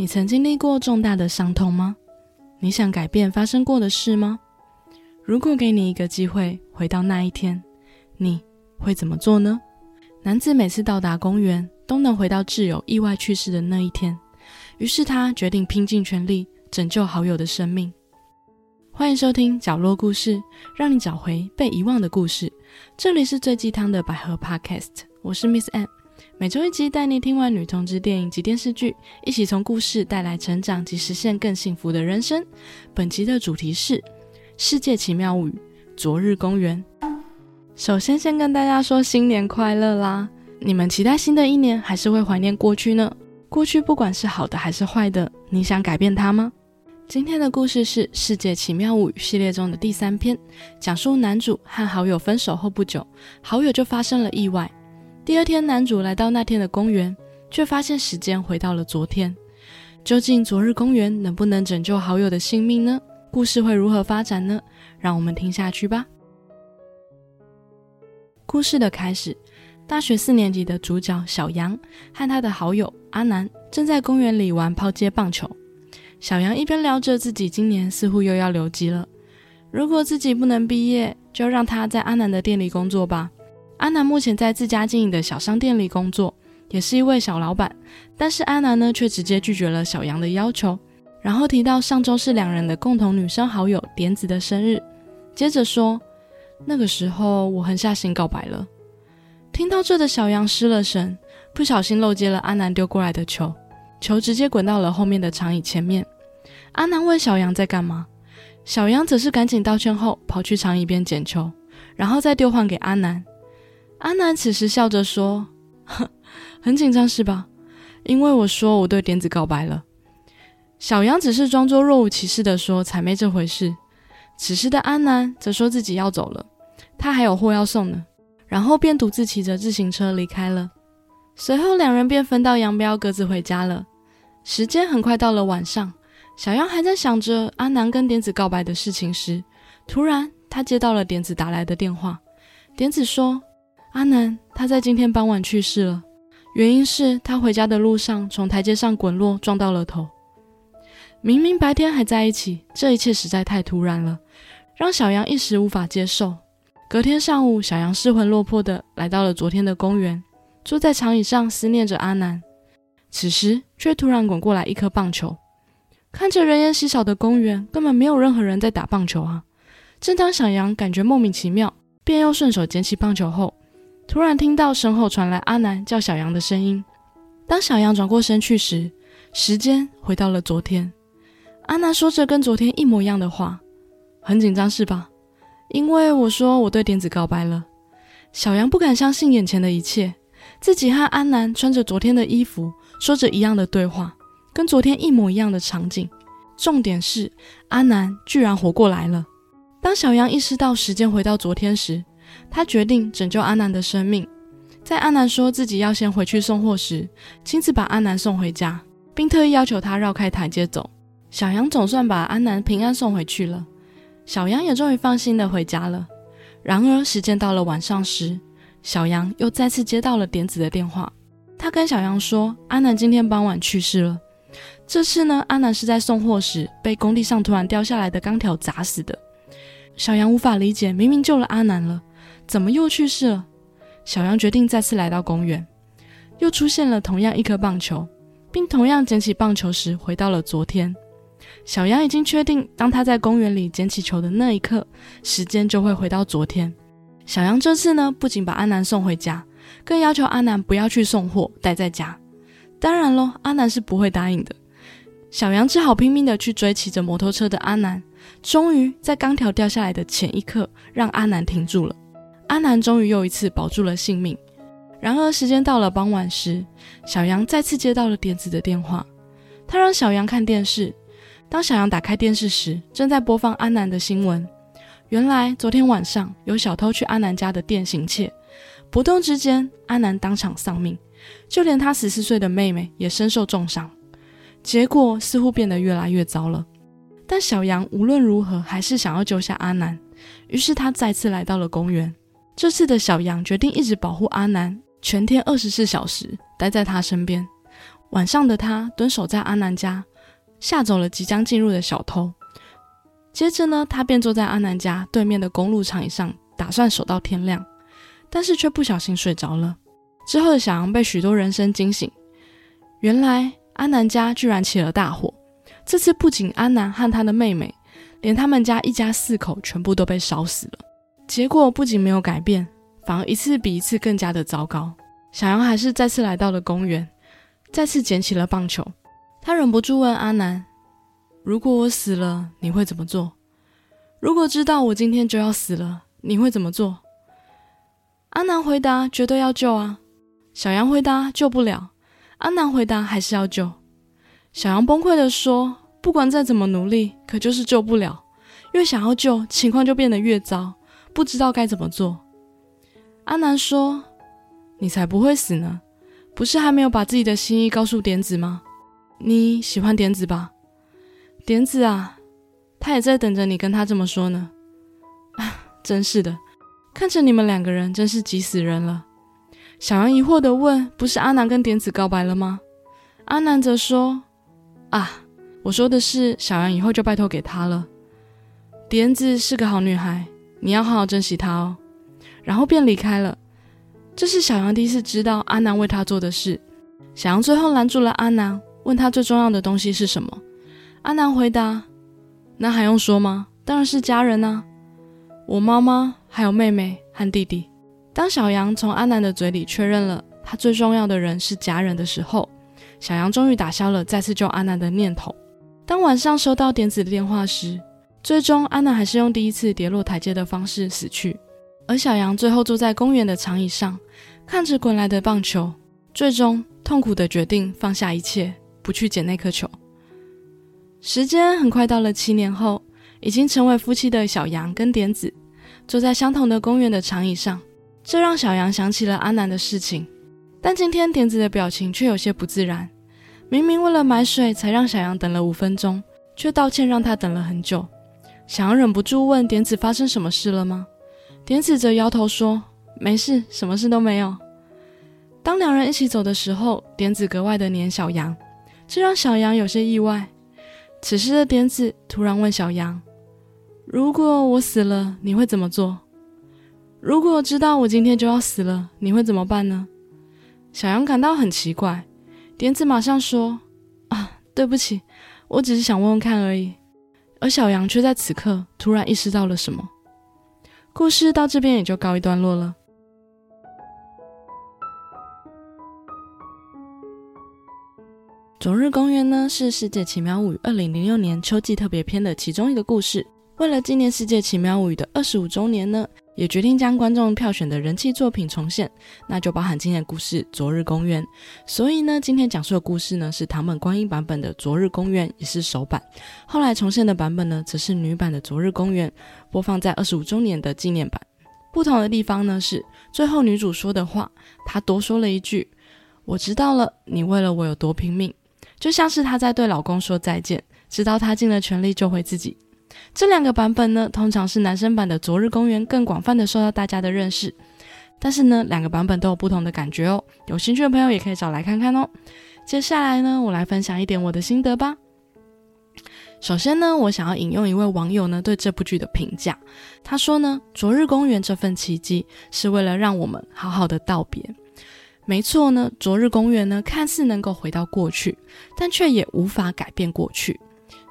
你曾经历过重大的伤痛吗？你想改变发生过的事吗？如果给你一个机会回到那一天，你会怎么做呢？男子每次到达公园都能回到挚友意外去世的那一天，于是他决定拼尽全力拯救好友的生命。欢迎收听角落故事，让你找回被遗忘的故事。这里是最鸡汤的百合 Podcast，我是 Miss M。每周一集，带你听完女同志电影及电视剧，一起从故事带来成长及实现更幸福的人生。本集的主题是《世界奇妙物语》——昨日公园。首先，先跟大家说新年快乐啦！你们期待新的一年，还是会怀念过去呢？过去不管是好的还是坏的，你想改变它吗？今天的故事是《世界奇妙物语》系列中的第三篇，讲述男主和好友分手后不久，好友就发生了意外。第二天，男主来到那天的公园，却发现时间回到了昨天。究竟昨日公园能不能拯救好友的性命呢？故事会如何发展呢？让我们听下去吧。故事的开始，大学四年级的主角小杨和他的好友阿南正在公园里玩抛接棒球。小杨一边聊着自己今年似乎又要留级了，如果自己不能毕业，就让他在阿南的店里工作吧。阿南目前在自家经营的小商店里工作，也是一位小老板。但是阿南呢，却直接拒绝了小杨的要求，然后提到上周是两人的共同女生好友点子的生日，接着说那个时候我狠下心告白了。听到这的小杨失了神，不小心漏接了阿南丢过来的球，球直接滚到了后面的长椅前面。阿南问小杨在干嘛，小杨则是赶紧道歉后跑去长椅边捡球，然后再丢还给阿南。阿南此时笑着说：“ 很紧张是吧？因为我说我对点子告白了。”小杨只是装作若无其事的说：“才没这回事。”此时的阿南则说自己要走了，他还有货要送呢。然后便独自骑着自行车离开了。随后两人便分道扬镳，各自回家了。时间很快到了晚上，小杨还在想着阿南跟点子告白的事情时，突然他接到了点子打来的电话。点子说。阿南，他在今天傍晚去世了，原因是他回家的路上从台阶上滚落，撞到了头。明明白天还在一起，这一切实在太突然了，让小杨一时无法接受。隔天上午，小杨失魂落魄的来到了昨天的公园，坐在长椅上思念着阿南。此时却突然滚过来一颗棒球，看着人烟稀少的公园，根本没有任何人在打棒球啊！正当小杨感觉莫名其妙，便又顺手捡起棒球后。突然听到身后传来阿南叫小杨的声音。当小杨转过身去时，时间回到了昨天。阿南说着跟昨天一模一样的话，很紧张是吧？因为我说我对点子告白了。小杨不敢相信眼前的一切，自己和阿南穿着昨天的衣服，说着一样的对话，跟昨天一模一样的场景。重点是阿南居然活过来了。当小杨意识到时间回到昨天时，他决定拯救阿南的生命。在阿南说自己要先回去送货时，亲自把阿南送回家，并特意要求他绕开台阶走。小杨总算把阿南平安送回去了，小杨也终于放心的回家了。然而，时间到了晚上时，小杨又再次接到了点子的电话。他跟小杨说，阿南今天傍晚去世了。这次呢，阿南是在送货时被工地上突然掉下来的钢条砸死的。小杨无法理解，明明救了阿南了。怎么又去世了？小杨决定再次来到公园，又出现了同样一颗棒球，并同样捡起棒球时回到了昨天。小杨已经确定，当他在公园里捡起球的那一刻，时间就会回到昨天。小杨这次呢，不仅把阿南送回家，更要求阿南不要去送货，待在家。当然喽，阿南是不会答应的。小杨只好拼命的去追骑着摩托车的阿南，终于在钢条掉下来的前一刻，让阿南停住了。阿南终于又一次保住了性命。然而，时间到了傍晚时，小杨再次接到了点子的电话。他让小杨看电视。当小杨打开电视时，正在播放阿南的新闻。原来，昨天晚上有小偷去阿南家的店行窃，不动之间，阿南当场丧命，就连他十四岁的妹妹也身受重伤。结果似乎变得越来越糟了。但小杨无论如何还是想要救下阿南，于是他再次来到了公园。这次的小杨决定一直保护阿南，全天二十四小时待在他身边。晚上的他蹲守在阿南家，吓走了即将进入的小偷。接着呢，他便坐在阿南家对面的公路长椅上，打算守到天亮，但是却不小心睡着了。之后的小羊被许多人声惊醒，原来阿南家居然起了大火。这次不仅阿南和他的妹妹，连他们家一家四口全部都被烧死了。结果不仅没有改变，反而一次比一次更加的糟糕。小羊还是再次来到了公园，再次捡起了棒球。他忍不住问阿南：“如果我死了，你会怎么做？如果知道我今天就要死了，你会怎么做？”阿南回答：“绝对要救啊！”小羊回答：“救不了。”阿南回答：“还是要救。”小羊崩溃地说：“不管再怎么努力，可就是救不了。越想要救，情况就变得越糟，不知道该怎么做。”阿南说。你才不会死呢！不是还没有把自己的心意告诉点子吗？你喜欢点子吧？点子啊，他也在等着你跟他这么说呢。啊，真是的，看着你们两个人，真是急死人了。小羊疑惑地问：“不是阿南跟点子告白了吗？”阿南则说：“啊，我说的是小羊以后就拜托给他了。点子是个好女孩，你要好好珍惜她哦。”然后便离开了。这是小羊第一次知道阿南为他做的事。小羊最后拦住了阿南，问他最重要的东西是什么。阿南回答：“那还用说吗？当然是家人啊，我妈妈还有妹妹和弟弟。”当小羊从阿南的嘴里确认了他最重要的人是家人的时候，小羊终于打消了再次救阿南的念头。当晚上收到点子的电话时，最终阿南还是用第一次跌落台阶的方式死去。而小羊最后坐在公园的长椅上，看着滚来的棒球，最终痛苦的决定放下一切，不去捡那颗球。时间很快到了七年后，已经成为夫妻的小羊跟点子坐在相同的公园的长椅上，这让小羊想起了阿南的事情。但今天点子的表情却有些不自然，明明为了买水才让小羊等了五分钟，却道歉让他等了很久。小羊忍不住问点子：“发生什么事了吗？”点子则摇头说：“没事，什么事都没有。”当两人一起走的时候，点子格外的黏小羊，这让小羊有些意外。此时的点子突然问小羊：“如果我死了，你会怎么做？如果知道我今天就要死了，你会怎么办呢？”小羊感到很奇怪。点子马上说：“啊，对不起，我只是想问问看而已。”而小羊却在此刻突然意识到了什么。故事到这边也就告一段落了。《昨日公园》呢是《世界奇妙物语》二零零六年秋季特别篇的其中一个故事。为了纪念《世界奇妙物语》的二十五周年呢。也决定将观众票选的人气作品重现，那就包含经典故事《昨日公园》。所以呢，今天讲述的故事呢是唐本光一版本的《昨日公园》，也是首版。后来重现的版本呢，则是女版的《昨日公园》，播放在二十五周年的纪念版。不同的地方呢是，最后女主说的话，她多说了一句：“我知道了，你为了我有多拼命。”就像是她在对老公说再见，直到她尽了全力救回自己。这两个版本呢，通常是男生版的《昨日公园》更广泛的受到大家的认识，但是呢，两个版本都有不同的感觉哦。有兴趣的朋友也可以找来看看哦。接下来呢，我来分享一点我的心得吧。首先呢，我想要引用一位网友呢对这部剧的评价，他说呢，《昨日公园》这份奇迹是为了让我们好好的道别。没错呢，《昨日公园》呢看似能够回到过去，但却也无法改变过去。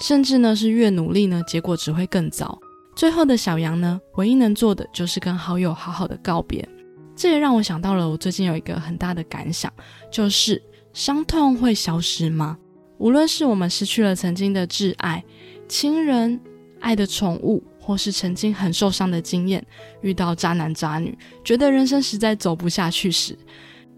甚至呢，是越努力呢，结果只会更糟。最后的小羊呢，唯一能做的就是跟好友好好的告别。这也让我想到了我最近有一个很大的感想，就是伤痛会消失吗？无论是我们失去了曾经的挚爱、亲人、爱的宠物，或是曾经很受伤的经验，遇到渣男渣女，觉得人生实在走不下去时，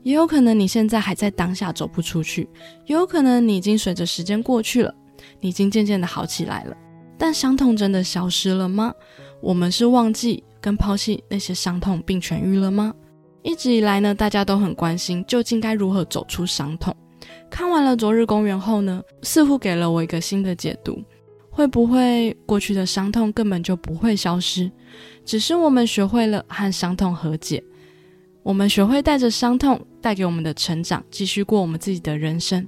也有可能你现在还在当下走不出去，也有可能你已经随着时间过去了。已经渐渐的好起来了，但伤痛真的消失了吗？我们是忘记跟抛弃那些伤痛并痊愈了吗？一直以来呢，大家都很关心究竟该如何走出伤痛。看完了《昨日公园》后呢，似乎给了我一个新的解读：会不会过去的伤痛根本就不会消失？只是我们学会了和伤痛和解，我们学会带着伤痛带给我们的成长，继续过我们自己的人生。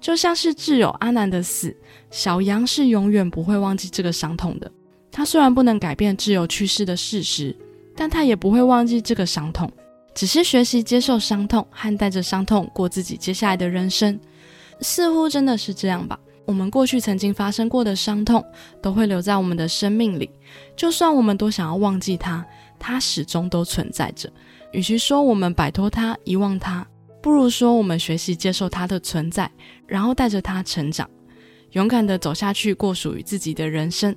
就像是挚友阿南的死，小杨是永远不会忘记这个伤痛的。他虽然不能改变挚友去世的事实，但他也不会忘记这个伤痛，只是学习接受伤痛和带着伤痛过自己接下来的人生。似乎真的是这样吧？我们过去曾经发生过的伤痛，都会留在我们的生命里，就算我们多想要忘记它，它始终都存在着。与其说我们摆脱它、遗忘它，不如说我们学习接受它的存在，然后带着它成长，勇敢的走下去，过属于自己的人生。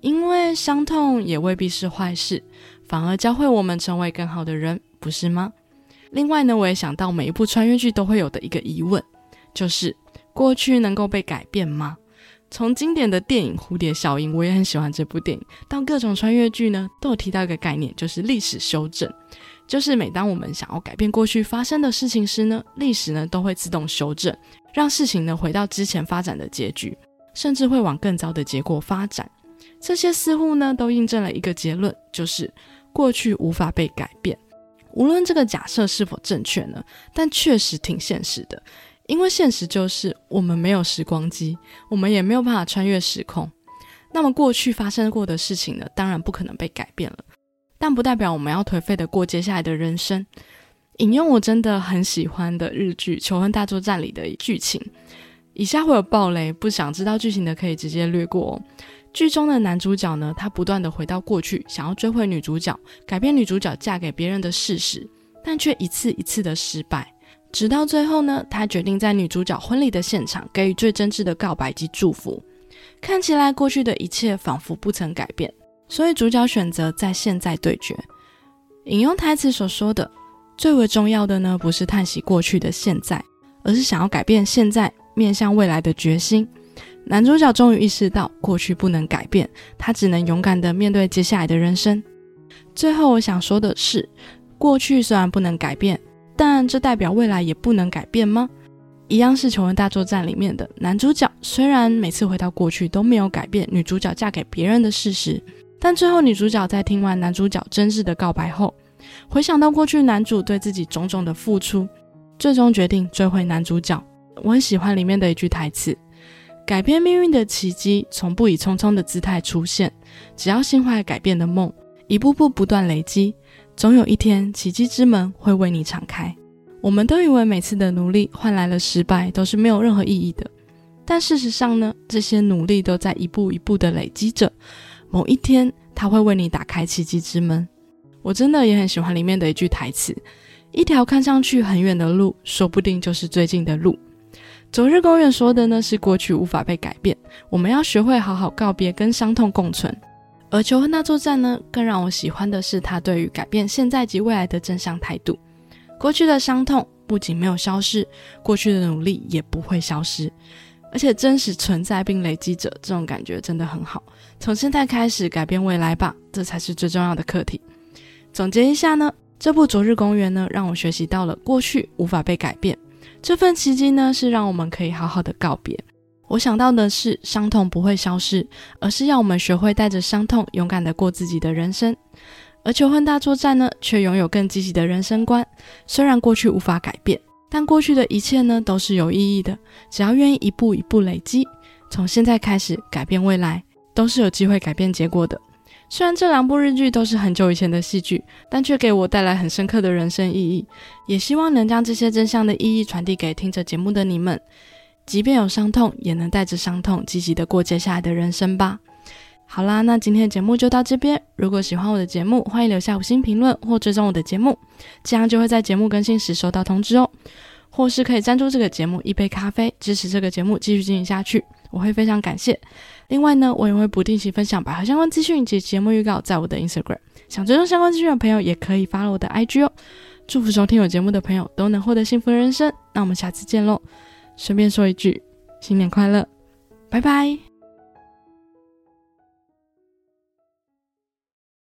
因为伤痛也未必是坏事，反而教会我们成为更好的人，不是吗？另外呢，我也想到每一部穿越剧都会有的一个疑问，就是过去能够被改变吗？从经典的电影《蝴蝶效应》，我也很喜欢这部电影，到各种穿越剧呢，都有提到一个概念，就是历史修正。就是每当我们想要改变过去发生的事情时呢，历史呢都会自动修正，让事情呢回到之前发展的结局，甚至会往更糟的结果发展。这些似乎呢都印证了一个结论，就是过去无法被改变。无论这个假设是否正确呢，但确实挺现实的，因为现实就是我们没有时光机，我们也没有办法穿越时空。那么过去发生过的事情呢，当然不可能被改变了。但不代表我们要颓废的过接下来的人生。引用我真的很喜欢的日剧《求婚大作战》里的剧情，以下会有暴雷，不想知道剧情的可以直接略过。哦剧中的男主角呢，他不断的回到过去，想要追回女主角，改变女主角嫁给别人的事实，但却一次一次的失败。直到最后呢，他决定在女主角婚礼的现场给予最真挚的告白及祝福。看起来过去的一切仿佛不曾改变。所以主角选择在现在对决。引用台词所说的，最为重要的呢，不是叹息过去的现在，而是想要改变现在，面向未来的决心。男主角终于意识到，过去不能改变，他只能勇敢的面对接下来的人生。最后，我想说的是，过去虽然不能改变，但这代表未来也不能改变吗？一样是《求婚大作战》里面的男主角，虽然每次回到过去都没有改变女主角嫁给别人的事实。但最后，女主角在听完男主角真挚的告白后，回想到过去男主对自己种种的付出，最终决定追回男主角。我很喜欢里面的一句台词：“改变命运的奇迹，从不以匆匆的姿态出现。只要心怀改变的梦，一步步不断累积，总有一天，奇迹之门会为你敞开。”我们都以为每次的努力换来了失败，都是没有任何意义的。但事实上呢，这些努力都在一步一步的累积着。某一天，他会为你打开奇迹之门。我真的也很喜欢里面的一句台词：“一条看上去很远的路，说不定就是最近的路。”昨日公园说的呢是过去无法被改变，我们要学会好好告别，跟伤痛共存。而求婚那作战呢，更让我喜欢的是他对于改变现在及未来的正向态度。过去的伤痛不仅没有消失，过去的努力也不会消失。而且真实存在并累积着，这种感觉真的很好。从现在开始改变未来吧，这才是最重要的课题。总结一下呢，这部《昨日公园》呢，让我学习到了过去无法被改变，这份奇迹呢，是让我们可以好好的告别。我想到的是，伤痛不会消失，而是要我们学会带着伤痛，勇敢的过自己的人生。而求婚大作战呢，却拥有更积极的人生观。虽然过去无法改变。但过去的一切呢，都是有意义的。只要愿意一步一步累积，从现在开始改变未来，都是有机会改变结果的。虽然这两部日剧都是很久以前的戏剧，但却给我带来很深刻的人生意义。也希望能将这些真相的意义传递给听着节目的你们，即便有伤痛，也能带着伤痛积极的过接下来的人生吧。好啦，那今天的节目就到这边。如果喜欢我的节目，欢迎留下五星评论或追踪我的节目，这样就会在节目更新时收到通知哦。或是可以赞助这个节目一杯咖啡，支持这个节目继续进行下去，我会非常感谢。另外呢，我也会不定期分享百合相关资讯及节目预告在我的 Instagram，想追踪相关资讯的朋友也可以发了我的 IG 哦。祝福收听我节目的朋友都能获得幸福人生。那我们下次见喽！顺便说一句，新年快乐，拜拜。